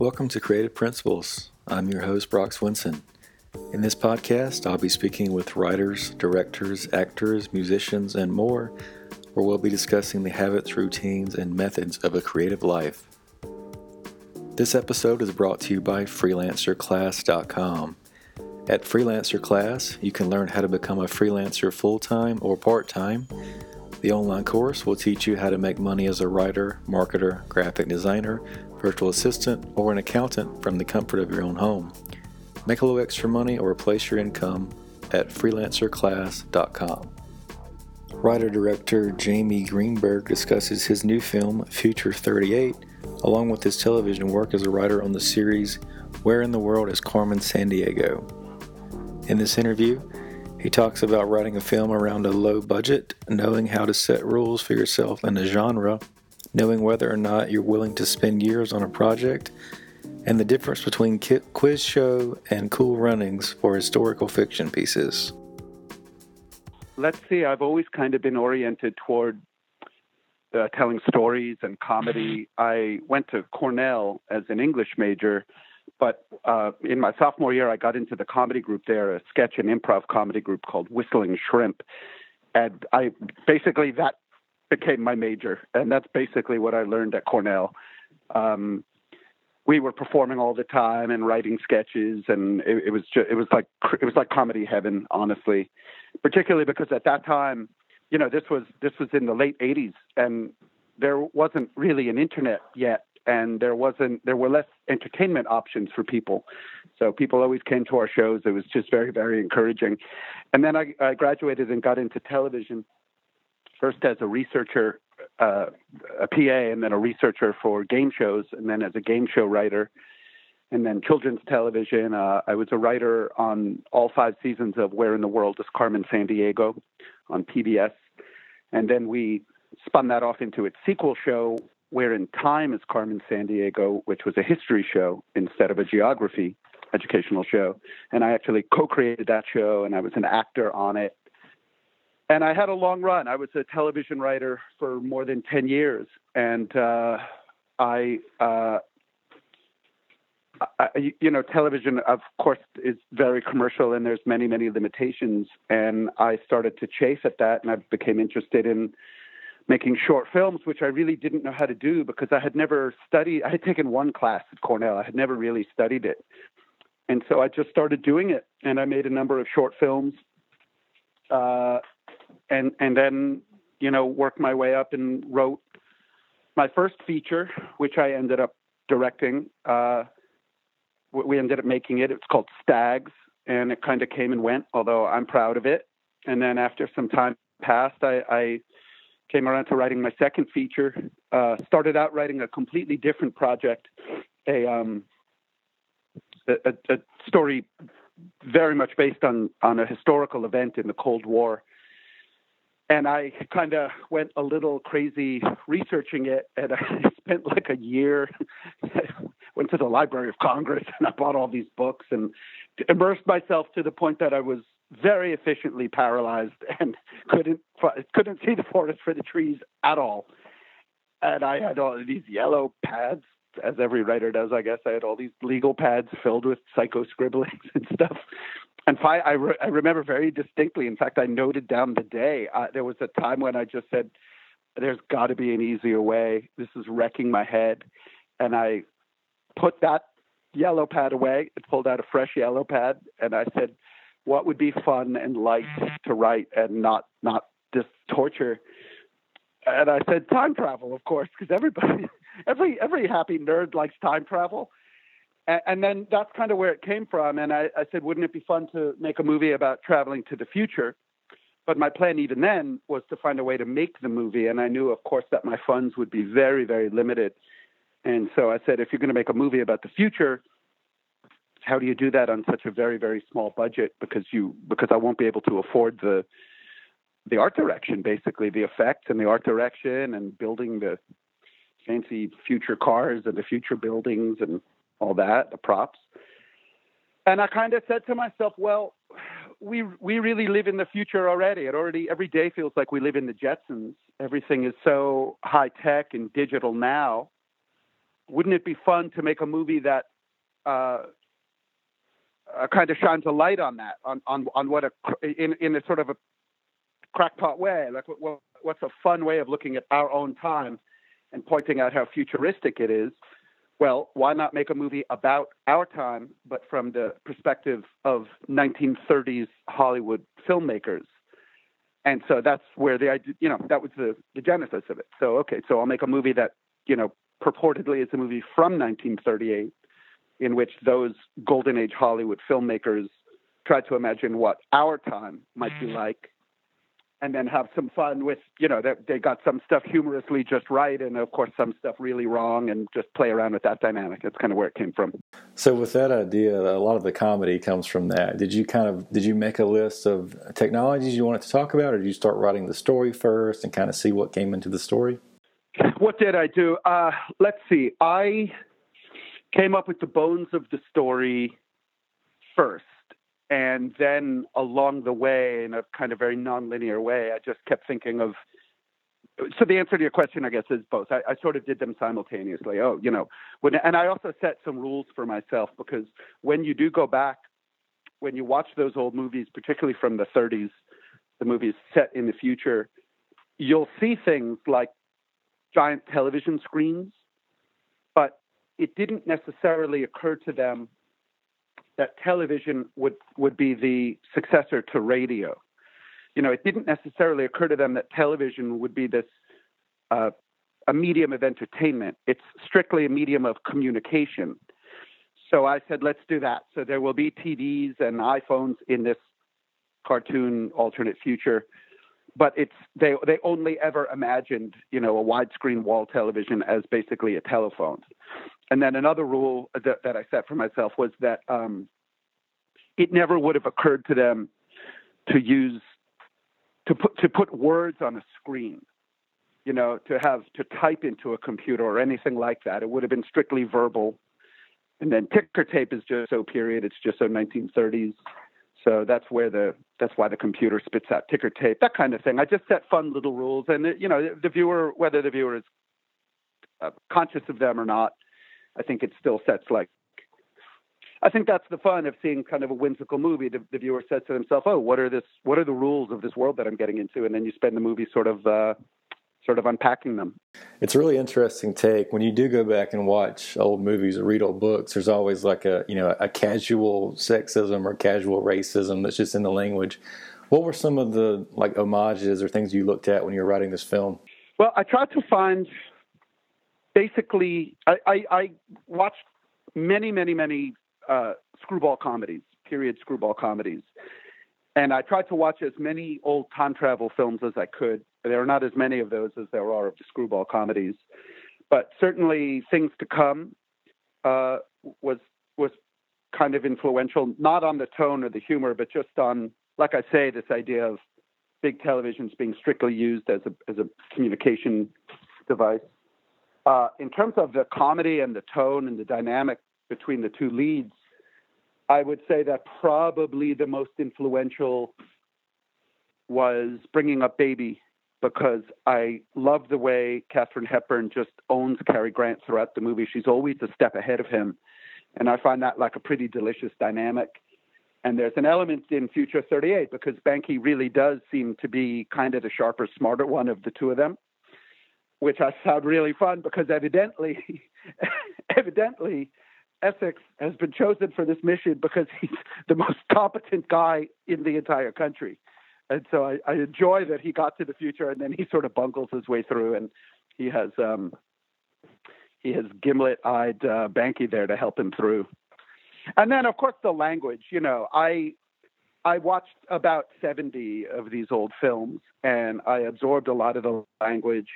Welcome to Creative Principles. I'm your host, Brock Swinson. In this podcast, I'll be speaking with writers, directors, actors, musicians, and more, where we'll be discussing the habits, routines, and methods of a creative life. This episode is brought to you by FreelancerClass.com. At Freelancer Class, you can learn how to become a freelancer full time or part time. The online course will teach you how to make money as a writer, marketer, graphic designer, virtual assistant, or an accountant from the comfort of your own home. Make a little extra money or replace your income at freelancerclass.com. Writer director Jamie Greenberg discusses his new film, Future 38, along with his television work as a writer on the series Where in the World is Carmen Sandiego? In this interview, he talks about writing a film around a low budget, knowing how to set rules for yourself in a genre, knowing whether or not you're willing to spend years on a project, and the difference between quiz show and cool runnings for historical fiction pieces. let's see, I've always kind of been oriented toward uh, telling stories and comedy. I went to Cornell as an English major, but uh, in my sophomore year, I got into the comedy group there, a sketch and improv comedy group called Whistling Shrimp. And I basically, that became my major. And that's basically what I learned at Cornell. Um, we were performing all the time and writing sketches, and it, it was just, it was like it was like comedy heaven, honestly. Particularly because at that time, you know, this was this was in the late '80s, and there wasn't really an internet yet, and there wasn't there were less entertainment options for people. So people always came to our shows. It was just very very encouraging. And then I, I graduated and got into television, first as a researcher uh, a PA and then a researcher for game shows, and then as a game show writer, and then children's television. Uh, I was a writer on all five seasons of Where in the World is Carmen Sandiego on PBS, and then we spun that off into its sequel show, Where in Time is Carmen Sandiego, which was a history show instead of a geography educational show. And I actually co-created that show, and I was an actor on it and I had a long run. I was a television writer for more than ten years, and uh, I, uh, I, you know, television, of course, is very commercial, and there's many, many limitations. And I started to chafe at that, and I became interested in making short films, which I really didn't know how to do because I had never studied. I had taken one class at Cornell. I had never really studied it, and so I just started doing it, and I made a number of short films. Uh, and and then you know worked my way up and wrote my first feature, which I ended up directing. Uh, we ended up making it. It's called Stags, and it kind of came and went. Although I'm proud of it. And then after some time passed, I, I came around to writing my second feature. Uh, started out writing a completely different project, a um, a, a story very much based on on a historical event in the Cold War and I kind of went a little crazy researching it, and I spent like a year. went to the Library of Congress and I bought all these books and immersed myself to the point that I was very efficiently paralyzed and couldn't couldn't see the forest for the trees at all. And I had all these yellow pads, as every writer does, I guess. I had all these legal pads filled with psycho scribblings and stuff and fi- I, re- I remember very distinctly. In fact, I noted down the day. Uh, there was a time when I just said, "There's got to be an easier way. This is wrecking my head," and I put that yellow pad away and pulled out a fresh yellow pad, and I said, "What would be fun and light to write and not not just torture?" And I said, "Time travel, of course, because everybody, every every happy nerd likes time travel." And, then that's kind of where it came from. And I, I said, wouldn't it be fun to make a movie about traveling to the future? But my plan even then was to find a way to make the movie. And I knew, of course, that my funds would be very, very limited. And so I said, if you're going to make a movie about the future, how do you do that on such a very very small budget? Because you because I won't be able to afford the the art direction, basically the effects and the art direction and building the fancy future cars and the future buildings and all that, the props. And I kind of said to myself, well, we we really live in the future already. It already every day feels like we live in the Jetsons. Everything is so high tech and digital now. Wouldn't it be fun to make a movie that uh, uh, kind of shines a light on that, on on on what a in in a sort of a crackpot way, like what, what's a fun way of looking at our own time and pointing out how futuristic it is well, why not make a movie about our time, but from the perspective of 1930s Hollywood filmmakers? And so that's where the idea, you know, that was the, the genesis of it. So, okay, so I'll make a movie that, you know, purportedly is a movie from 1938 in which those golden age Hollywood filmmakers tried to imagine what our time might be mm. like and then have some fun with you know they, they got some stuff humorously just right and of course some stuff really wrong and just play around with that dynamic. That's kind of where it came from. So with that idea a lot of the comedy comes from that. Did you kind of did you make a list of technologies you wanted to talk about or did you start writing the story first and kind of see what came into the story? What did i do? Uh, let's see. I came up with the bones of the story first and then along the way, in a kind of very nonlinear way, I just kept thinking of. So the answer to your question, I guess, is both. I, I sort of did them simultaneously. Oh, you know, when, and I also set some rules for myself because when you do go back, when you watch those old movies, particularly from the 30s, the movies set in the future, you'll see things like giant television screens, but it didn't necessarily occur to them that television would, would be the successor to radio. You know, it didn't necessarily occur to them that television would be this uh, a medium of entertainment. It's strictly a medium of communication. So I said, let's do that. So there will be TVs and iPhones in this cartoon alternate future, but it's they they only ever imagined you know a widescreen wall television as basically a telephone and then another rule that, that I set for myself was that um, it never would have occurred to them to use to put to put words on a screen, you know, to have to type into a computer or anything like that. It would have been strictly verbal. And then ticker tape is just so period. It's just so 1930s. So that's where the that's why the computer spits out ticker tape, that kind of thing. I just set fun little rules, and you know, the viewer, whether the viewer is uh, conscious of them or not, I think it still sets like. I think that's the fun of seeing kind of a whimsical movie. The, the viewer says to himself, "Oh, what are this? What are the rules of this world that I'm getting into?" And then you spend the movie sort of, uh, sort of unpacking them. It's a really interesting take. When you do go back and watch old movies or read old books, there's always like a you know a casual sexism or casual racism that's just in the language. What were some of the like homages or things you looked at when you were writing this film? Well, I tried to find basically, I, I, I watched many, many, many uh, screwball comedies, period screwball comedies. And I tried to watch as many old time travel films as I could. There are not as many of those as there are of the screwball comedies, but certainly Things to Come uh, was was kind of influential, not on the tone or the humor, but just on, like I say, this idea of big televisions being strictly used as a as a communication device. Uh, in terms of the comedy and the tone and the dynamic between the two leads, I would say that probably the most influential was Bringing Up Baby because I love the way Katharine Hepburn just owns Cary Grant throughout the movie. She's always a step ahead of him. And I find that like a pretty delicious dynamic. And there's an element in Future 38 because Banky really does seem to be kind of the sharper, smarter one of the two of them which I found really fun because evidently, evidently, Essex has been chosen for this mission because he's the most competent guy in the entire country. And so I, I enjoy that he got to the future and then he sort of bungles his way through and he has um, he has gimlet-eyed uh, Banky there to help him through. And then of course the language, you know, I I watched about 70 of these old films and I absorbed a lot of the language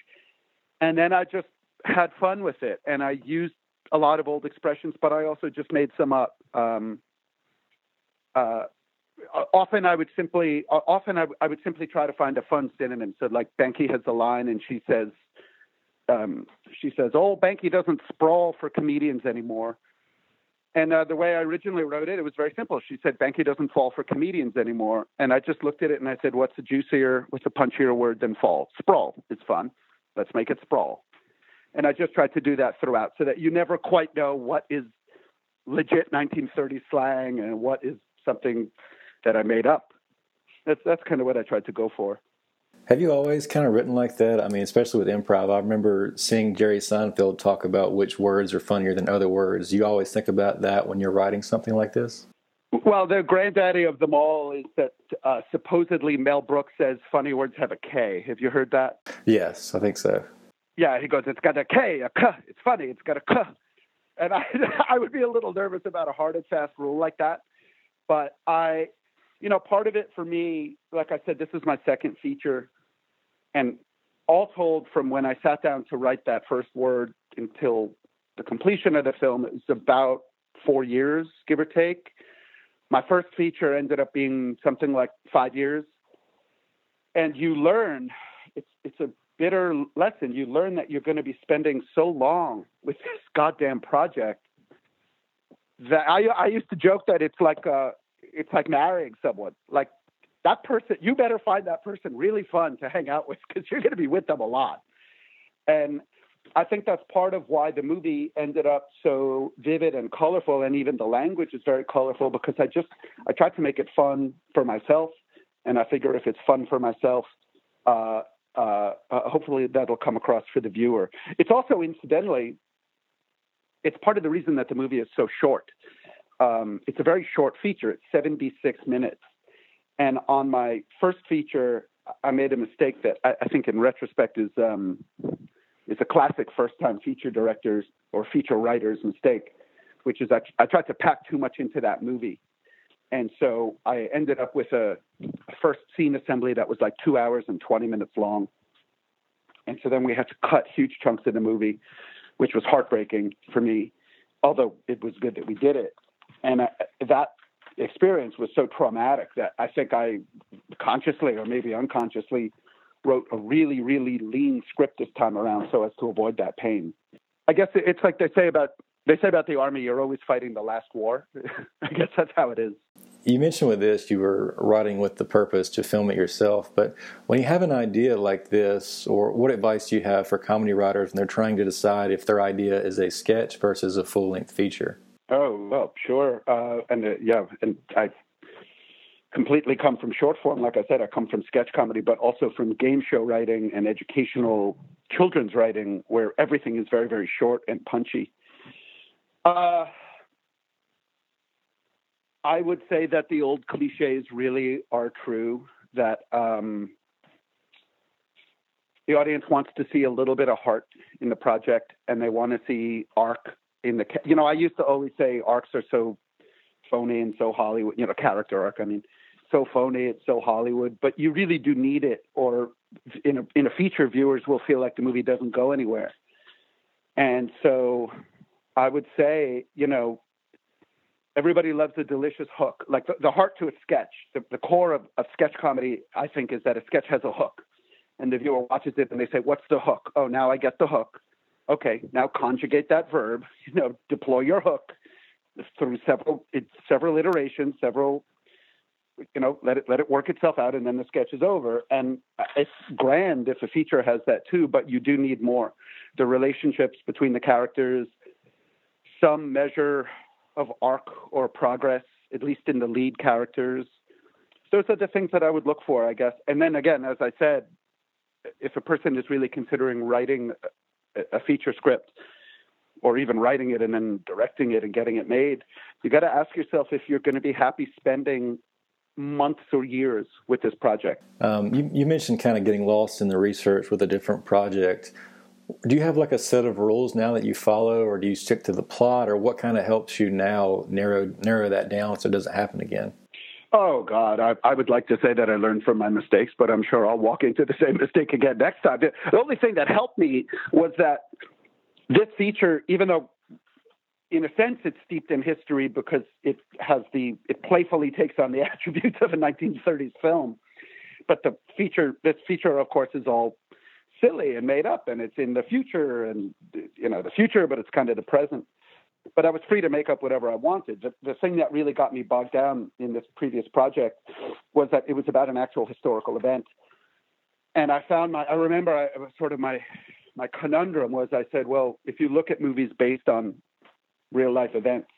and then I just had fun with it, and I used a lot of old expressions, but I also just made some up. Um, uh, often I would simply, often I, I, would simply try to find a fun synonym. So like Banky has a line, and she says, um, she says, "Oh, Banky doesn't sprawl for comedians anymore." And uh, the way I originally wrote it, it was very simple. She said, Banky doesn't fall for comedians anymore. And I just looked at it and I said, what's a juicier, what's a punchier word than fall? Sprawl. is fun. Let's make it sprawl. And I just tried to do that throughout so that you never quite know what is legit 1930s slang and what is something that I made up. That's, that's kind of what I tried to go for. Have you always kind of written like that? I mean, especially with improv. I remember seeing Jerry Seinfeld talk about which words are funnier than other words. You always think about that when you're writing something like this? Well, the granddaddy of them all is that uh, supposedly Mel Brooks says funny words have a K. Have you heard that? Yes, I think so. Yeah, he goes, it's got a K, a K. It's funny, it's got a K. And I, I would be a little nervous about a hard and fast rule like that. But I, you know, part of it for me, like I said, this is my second feature. And all told, from when I sat down to write that first word until the completion of the film, it was about four years, give or take. My first feature ended up being something like five years. And you learn, it's, it's a bitter lesson. You learn that you're going to be spending so long with this goddamn project that I, I used to joke that it's like, uh, it's like marrying someone. Like that person, you better find that person really fun to hang out with because you're going to be with them a lot. And I think that's part of why the movie ended up so vivid and colorful, and even the language is very colorful because I just I tried to make it fun for myself, and I figure if it's fun for myself, uh, uh, uh, hopefully that'll come across for the viewer. It's also incidentally, it's part of the reason that the movie is so short. Um, it's a very short feature. It's 76 minutes, and on my first feature, I made a mistake that I, I think, in retrospect, is um, is a classic first-time feature director's or feature writer's mistake, which is I, I tried to pack too much into that movie, and so I ended up with a, a first scene assembly that was like two hours and 20 minutes long, and so then we had to cut huge chunks of the movie, which was heartbreaking for me, although it was good that we did it, and I, that experience was so traumatic that I think I consciously or maybe unconsciously wrote a really, really lean script this time around so as to avoid that pain. I guess it's like they say about they say about the army, you're always fighting the last war. I guess that's how it is. You mentioned with this you were writing with the purpose to film it yourself, but when you have an idea like this, or what advice do you have for comedy writers when they're trying to decide if their idea is a sketch versus a full length feature? Oh well, sure, uh, and uh, yeah, and I completely come from short form. Like I said, I come from sketch comedy, but also from game show writing and educational children's writing, where everything is very, very short and punchy. Uh, I would say that the old cliches really are true. That um, the audience wants to see a little bit of heart in the project, and they want to see arc in the you know I used to always say arcs are so phony and so Hollywood you know character arc I mean so phony it's so Hollywood but you really do need it or in a in a feature viewers will feel like the movie doesn't go anywhere. And so I would say you know everybody loves a delicious hook like the, the heart to a sketch the, the core of, of sketch comedy I think is that a sketch has a hook. And the viewer watches it and they say what's the hook? Oh now I get the hook. Okay, now conjugate that verb, you know, deploy your hook. Through several several iterations, several you know, let it let it work itself out and then the sketch is over. And it's grand if a feature has that too, but you do need more. The relationships between the characters, some measure of arc or progress, at least in the lead characters. Those are the things that I would look for, I guess. And then again, as I said, if a person is really considering writing a feature script or even writing it and then directing it and getting it made, you got to ask yourself if you're going to be happy spending months or years with this project. Um, you, you mentioned kind of getting lost in the research with a different project. Do you have like a set of rules now that you follow, or do you stick to the plot, or what kind of helps you now narrow narrow that down so it doesn't happen again? Oh God, I, I would like to say that I learned from my mistakes, but I'm sure I'll walk into the same mistake again next time. The only thing that helped me was that this feature, even though in a sense it's steeped in history because it has the it playfully takes on the attributes of a 1930s film, but the feature this feature of course is all silly and made up and it's in the future and you know the future but it's kind of the present. But i was free to make up whatever i wanted. The, the thing that really got me bogged down in this previous project was that it was about an actual historical event. And i found my i remember I, was sort of my my conundrum was i said well if you look at movies based on real life events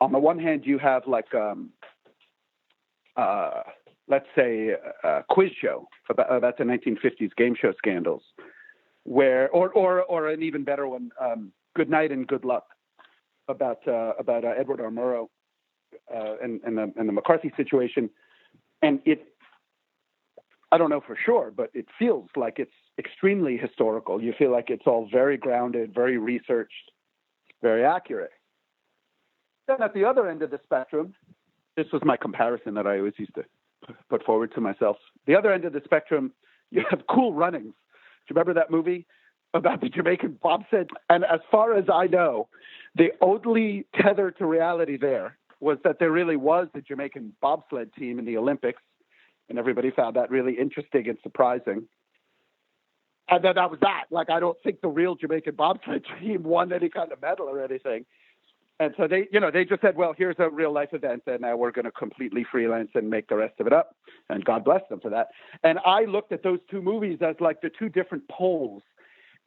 on the one hand you have like um uh let's say, a quiz show about, about the 1950s game show scandals, where, or, or, or an even better one, um, Good Night and Good Luck, about uh, about uh, Edward R. Murrow uh, and, and, the, and the McCarthy situation, and it, I don't know for sure, but it feels like it's extremely historical. You feel like it's all very grounded, very researched, very accurate. Then at the other end of the spectrum, this was my comparison that I always used to put forward to myself. The other end of the spectrum, you have Cool Runnings. Do you remember that movie about the Jamaican bobsled? And as far as I know, the only tether to reality there was that there really was a Jamaican bobsled team in the Olympics, and everybody found that really interesting and surprising. And then that was that. Like, I don't think the real Jamaican bobsled team won any kind of medal or anything and so they, you know, they just said, well, here's a real life event, and now we're going to completely freelance and make the rest of it up. And God bless them for that. And I looked at those two movies as like the two different poles,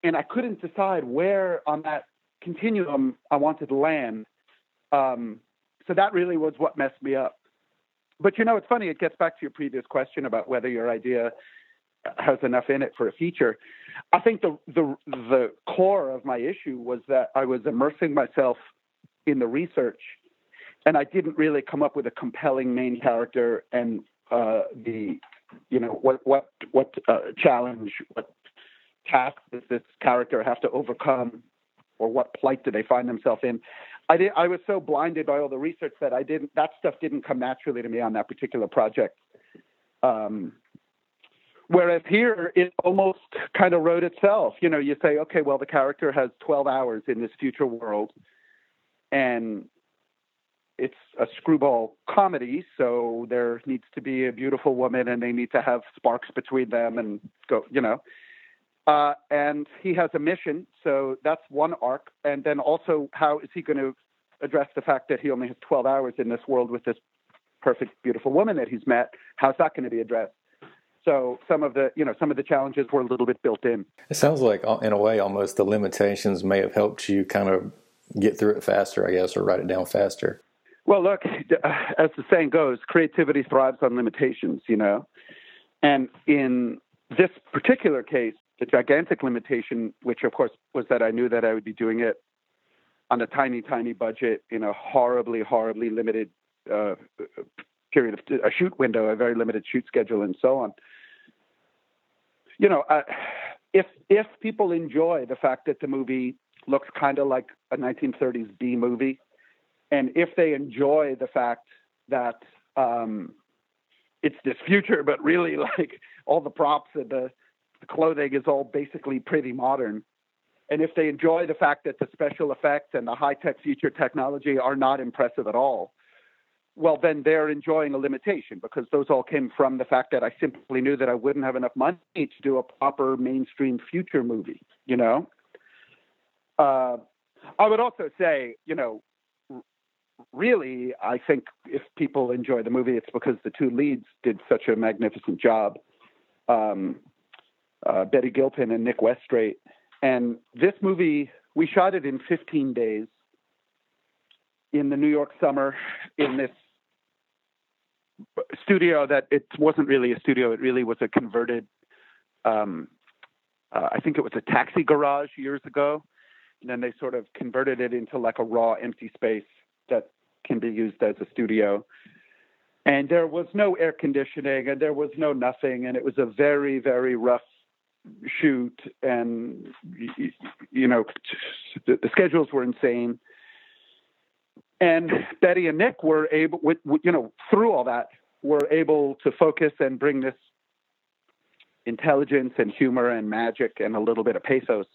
and I couldn't decide where on that continuum I wanted to land. Um, so that really was what messed me up. But you know, it's funny. It gets back to your previous question about whether your idea has enough in it for a feature. I think the the the core of my issue was that I was immersing myself in the research, and I didn't really come up with a compelling main character and uh, the you know what what what uh, challenge what task does this character have to overcome or what plight do they find themselves in i did i was so blinded by all the research that i didn't that stuff didn't come naturally to me on that particular project um, whereas here it almost kind of wrote itself you know you say okay well the character has 12 hours in this future world and it's a screwball comedy, so there needs to be a beautiful woman, and they need to have sparks between them, and go, you know. Uh, and he has a mission, so that's one arc. And then also, how is he going to address the fact that he only has 12 hours in this world with this perfect, beautiful woman that he's met? How's that going to be addressed? So some of the, you know, some of the challenges were a little bit built in. It sounds like, in a way, almost the limitations may have helped you kind of get through it faster, I guess, or write it down faster? Well, look, as the saying goes, creativity thrives on limitations, you know. And in this particular case, the gigantic limitation, which of course was that I knew that I would be doing it on a tiny, tiny budget in a horribly, horribly limited uh, period of a shoot window, a very limited shoot schedule, and so on. You know, uh, if if people enjoy the fact that the movie looks kind of like a 1930s B movie. And if they enjoy the fact that um, it's this future, but really like all the props and the, the clothing is all basically pretty modern. And if they enjoy the fact that the special effects and the high tech future technology are not impressive at all, well, then they're enjoying a limitation because those all came from the fact that I simply knew that I wouldn't have enough money to do a proper mainstream future movie, you know? Uh, I would also say, you know, really, I think if people enjoy the movie, it's because the two leads did such a magnificent job. Um, uh, Betty Gilpin and Nick Westrate. And this movie, we shot it in 15 days in the New York summer in this studio that it wasn't really a studio, it really was a converted, um, uh, I think it was a taxi garage years ago. And then they sort of converted it into like a raw empty space that can be used as a studio. And there was no air conditioning and there was no nothing. And it was a very very rough shoot. And you know the, the schedules were insane and betty and nick were able with, you know through all that were able to focus and bring this intelligence and humor and magic and a little bit of pathos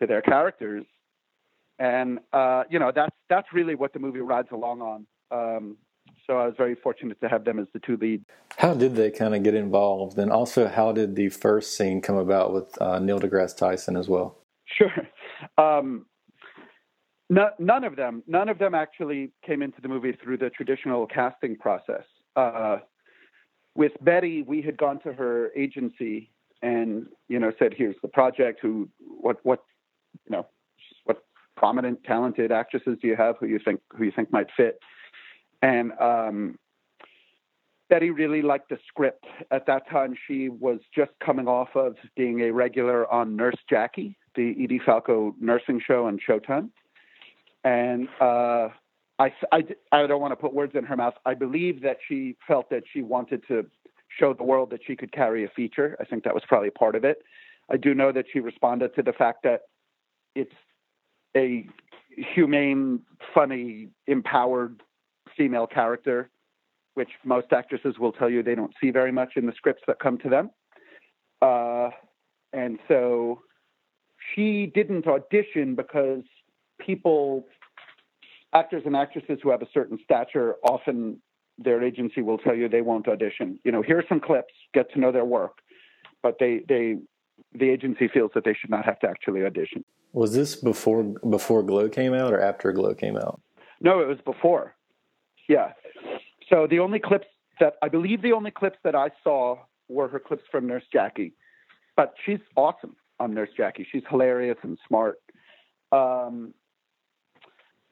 to their characters, and uh, you know that's that's really what the movie rides along on. Um, so I was very fortunate to have them as the two leads. How did they kind of get involved, and also how did the first scene come about with uh, Neil deGrasse Tyson as well? Sure. Um, no, none of them, none of them actually came into the movie through the traditional casting process. Uh, with Betty, we had gone to her agency and you know said, "Here's the project. Who, what, what, you know, what prominent, talented actresses do you have who you think who you think might fit?" And um, Betty really liked the script. At that time, she was just coming off of being a regular on Nurse Jackie, the Edie Falco nursing show on Showtime. And uh, I, I, I don't want to put words in her mouth. I believe that she felt that she wanted to show the world that she could carry a feature. I think that was probably part of it. I do know that she responded to the fact that it's a humane, funny, empowered female character, which most actresses will tell you they don't see very much in the scripts that come to them. Uh, and so she didn't audition because people, actors and actresses who have a certain stature, often their agency will tell you they won't audition. You know, here's some clips, get to know their work, but they they the agency feels that they should not have to actually audition. Was this before before Glow came out or after Glow came out? No, it was before. Yeah. So the only clips that I believe the only clips that I saw were her clips from Nurse Jackie, but she's awesome on Nurse Jackie. She's hilarious and smart. Um,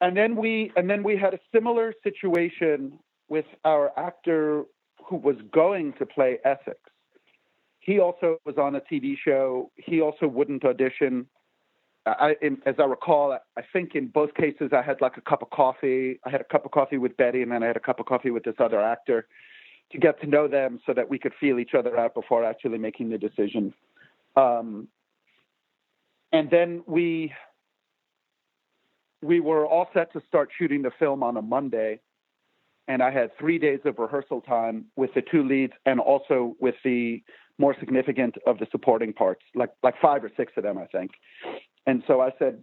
and then we and then we had a similar situation with our actor who was going to play Essex. He also was on a TV show. He also wouldn't audition. I, in, as I recall, I think in both cases I had like a cup of coffee. I had a cup of coffee with Betty, and then I had a cup of coffee with this other actor to get to know them, so that we could feel each other out before actually making the decision. Um, and then we we were all set to start shooting the film on a Monday, and I had three days of rehearsal time with the two leads and also with the more significant of the supporting parts, like like five or six of them, I think. And so I said,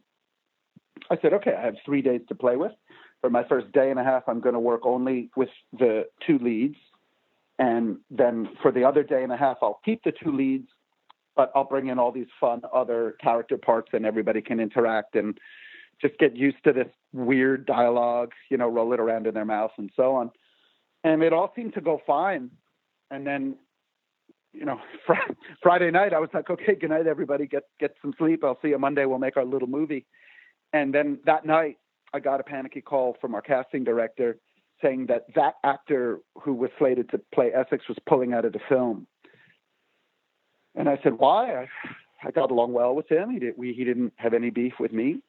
I said, okay, I have three days to play with. For my first day and a half, I'm going to work only with the two leads. And then for the other day and a half, I'll keep the two leads, but I'll bring in all these fun other character parts and everybody can interact and just get used to this weird dialogue, you know, roll it around in their mouth and so on. And it all seemed to go fine. And then you know, fr- Friday night, I was like, okay, good night, everybody. Get get some sleep. I'll see you Monday. We'll make our little movie. And then that night, I got a panicky call from our casting director saying that that actor who was slated to play Essex was pulling out of the film. And I said, why? I, I got along well with him. He did, we, he didn't have any beef with me.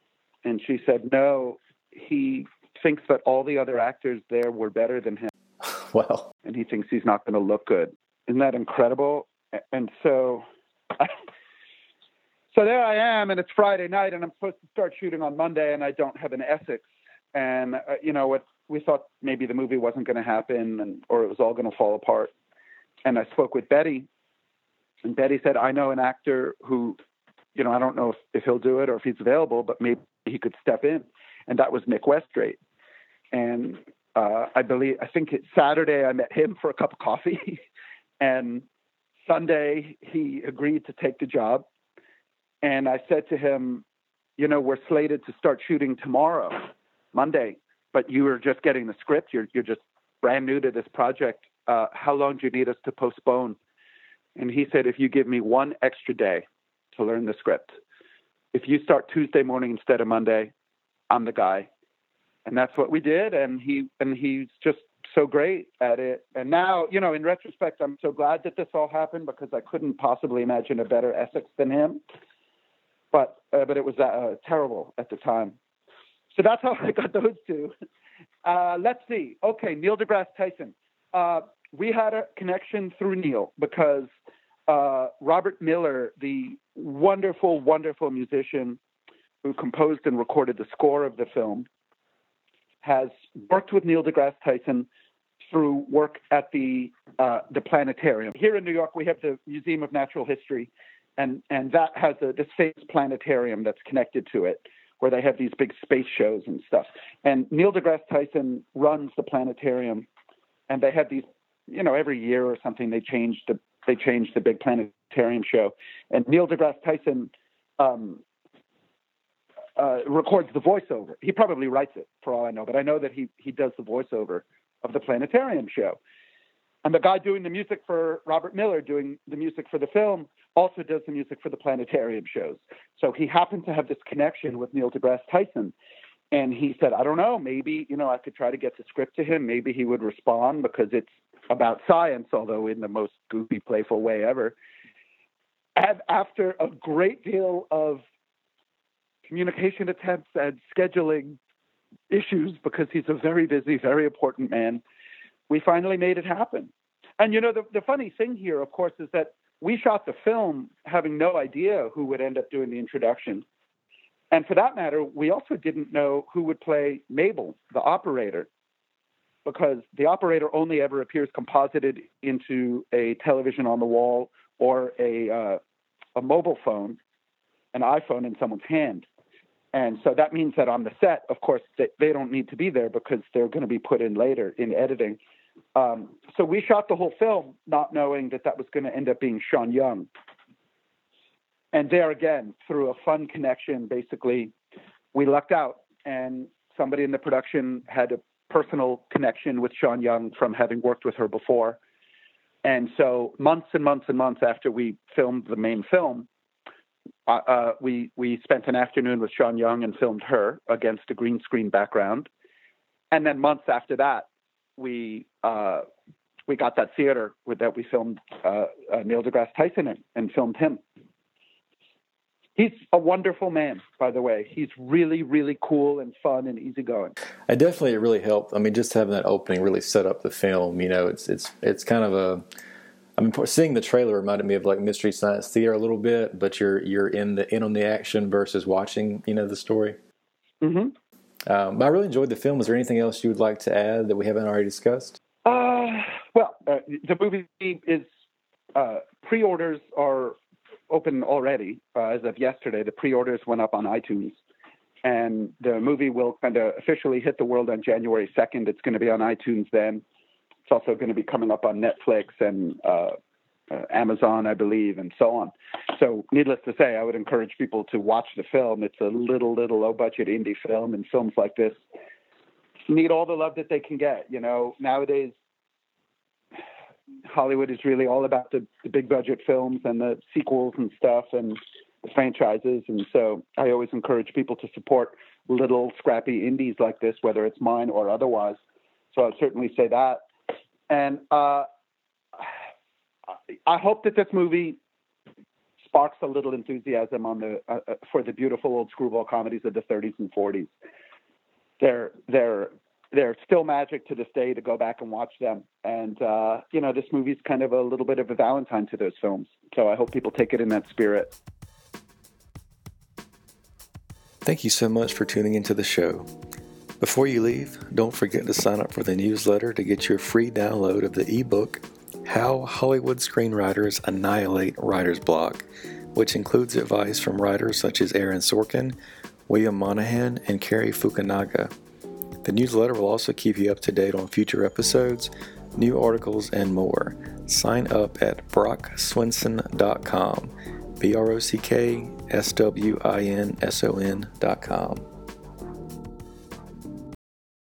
And she said, no, he thinks that all the other actors there were better than him. Well, And he thinks he's not going to look good. Isn't that incredible? And so, so there I am, and it's Friday night, and I'm supposed to start shooting on Monday, and I don't have an Essex. And uh, you know what? We thought maybe the movie wasn't going to happen, and or it was all going to fall apart. And I spoke with Betty, and Betty said, "I know an actor who, you know, I don't know if, if he'll do it or if he's available, but maybe he could step in." And that was Nick Westrate. And uh, I believe I think it's Saturday I met him for a cup of coffee. And Sunday, he agreed to take the job. And I said to him, You know, we're slated to start shooting tomorrow, Monday, but you are just getting the script. You're, you're just brand new to this project. Uh, how long do you need us to postpone? And he said, If you give me one extra day to learn the script, if you start Tuesday morning instead of Monday, I'm the guy. And that's what we did. And he and he's just so great at it. And now, you know, in retrospect, I'm so glad that this all happened because I couldn't possibly imagine a better Essex than him. But uh, but it was uh, terrible at the time. So that's how I got those two. Uh, let's see. Okay, Neil deGrasse Tyson. Uh, we had a connection through Neil because uh, Robert Miller, the wonderful, wonderful musician who composed and recorded the score of the film, has worked with Neil deGrasse Tyson through work at the uh, the planetarium here in New York. We have the Museum of Natural History, and and that has a this famous planetarium that's connected to it, where they have these big space shows and stuff. And Neil deGrasse Tyson runs the planetarium, and they have these, you know, every year or something they change the they changed the big planetarium show, and Neil deGrasse Tyson. Um, uh, records the voiceover. He probably writes it, for all I know, but I know that he he does the voiceover of the planetarium show. And the guy doing the music for Robert Miller, doing the music for the film, also does the music for the planetarium shows. So he happened to have this connection with Neil deGrasse Tyson. And he said, I don't know, maybe, you know, I could try to get the script to him. Maybe he would respond because it's about science, although in the most goofy, playful way ever. And after a great deal of communication attempts and scheduling issues, because he's a very busy, very important man, we finally made it happen. And you know, the, the funny thing here, of course, is that we shot the film having no idea who would end up doing the introduction. And for that matter, we also didn't know who would play Mabel, the operator, because the operator only ever appears composited into a television on the wall or a, uh, a mobile phone, an iPhone in someone's hand. And so that means that on the set, of course, they, they don't need to be there because they're going to be put in later in editing. Um, so we shot the whole film not knowing that that was going to end up being Sean Young. And there again, through a fun connection, basically, we lucked out, and somebody in the production had a personal connection with Sean Young from having worked with her before. And so, months and months and months after we filmed the main film, uh, uh, we we spent an afternoon with Sean Young and filmed her against a green screen background. And then months after that, we uh, we got that theater with, that we filmed uh, uh, Neil deGrasse Tyson in and filmed him. He's a wonderful man, by the way. He's really, really cool and fun and easygoing. I definitely it really helped. I mean, just having that opening really set up the film. You know, it's it's it's kind of a. I mean, seeing the trailer reminded me of like Mystery Science Theater a little bit, but you're you're in the in on the action versus watching, you know, the story. Mm-hmm. Um, but I really enjoyed the film. Is there anything else you would like to add that we haven't already discussed? Uh, well, uh, the movie is uh, pre-orders are open already uh, as of yesterday. The pre-orders went up on iTunes, and the movie will kind of officially hit the world on January second. It's going to be on iTunes then. It's also going to be coming up on Netflix and uh, uh, Amazon, I believe, and so on. So, needless to say, I would encourage people to watch the film. It's a little, little low budget indie film, and films like this need all the love that they can get. You know, nowadays, Hollywood is really all about the, the big budget films and the sequels and stuff and the franchises. And so, I always encourage people to support little scrappy indies like this, whether it's mine or otherwise. So, I'd certainly say that. And uh, I hope that this movie sparks a little enthusiasm on the uh, uh, for the beautiful old screwball comedies of the 30s and 40s. They're they're they're still magic to this day to go back and watch them. And uh, you know, this movie's kind of a little bit of a Valentine to those films. So I hope people take it in that spirit. Thank you so much for tuning into the show. Before you leave, don't forget to sign up for the newsletter to get your free download of the ebook how Hollywood Screenwriters Annihilate Writer's Block, which includes advice from writers such as Aaron Sorkin, William Monahan, and Cary Fukunaga. The newsletter will also keep you up to date on future episodes, new articles, and more. Sign up at brockswinson.com. B R O C K S W I N S O N.com.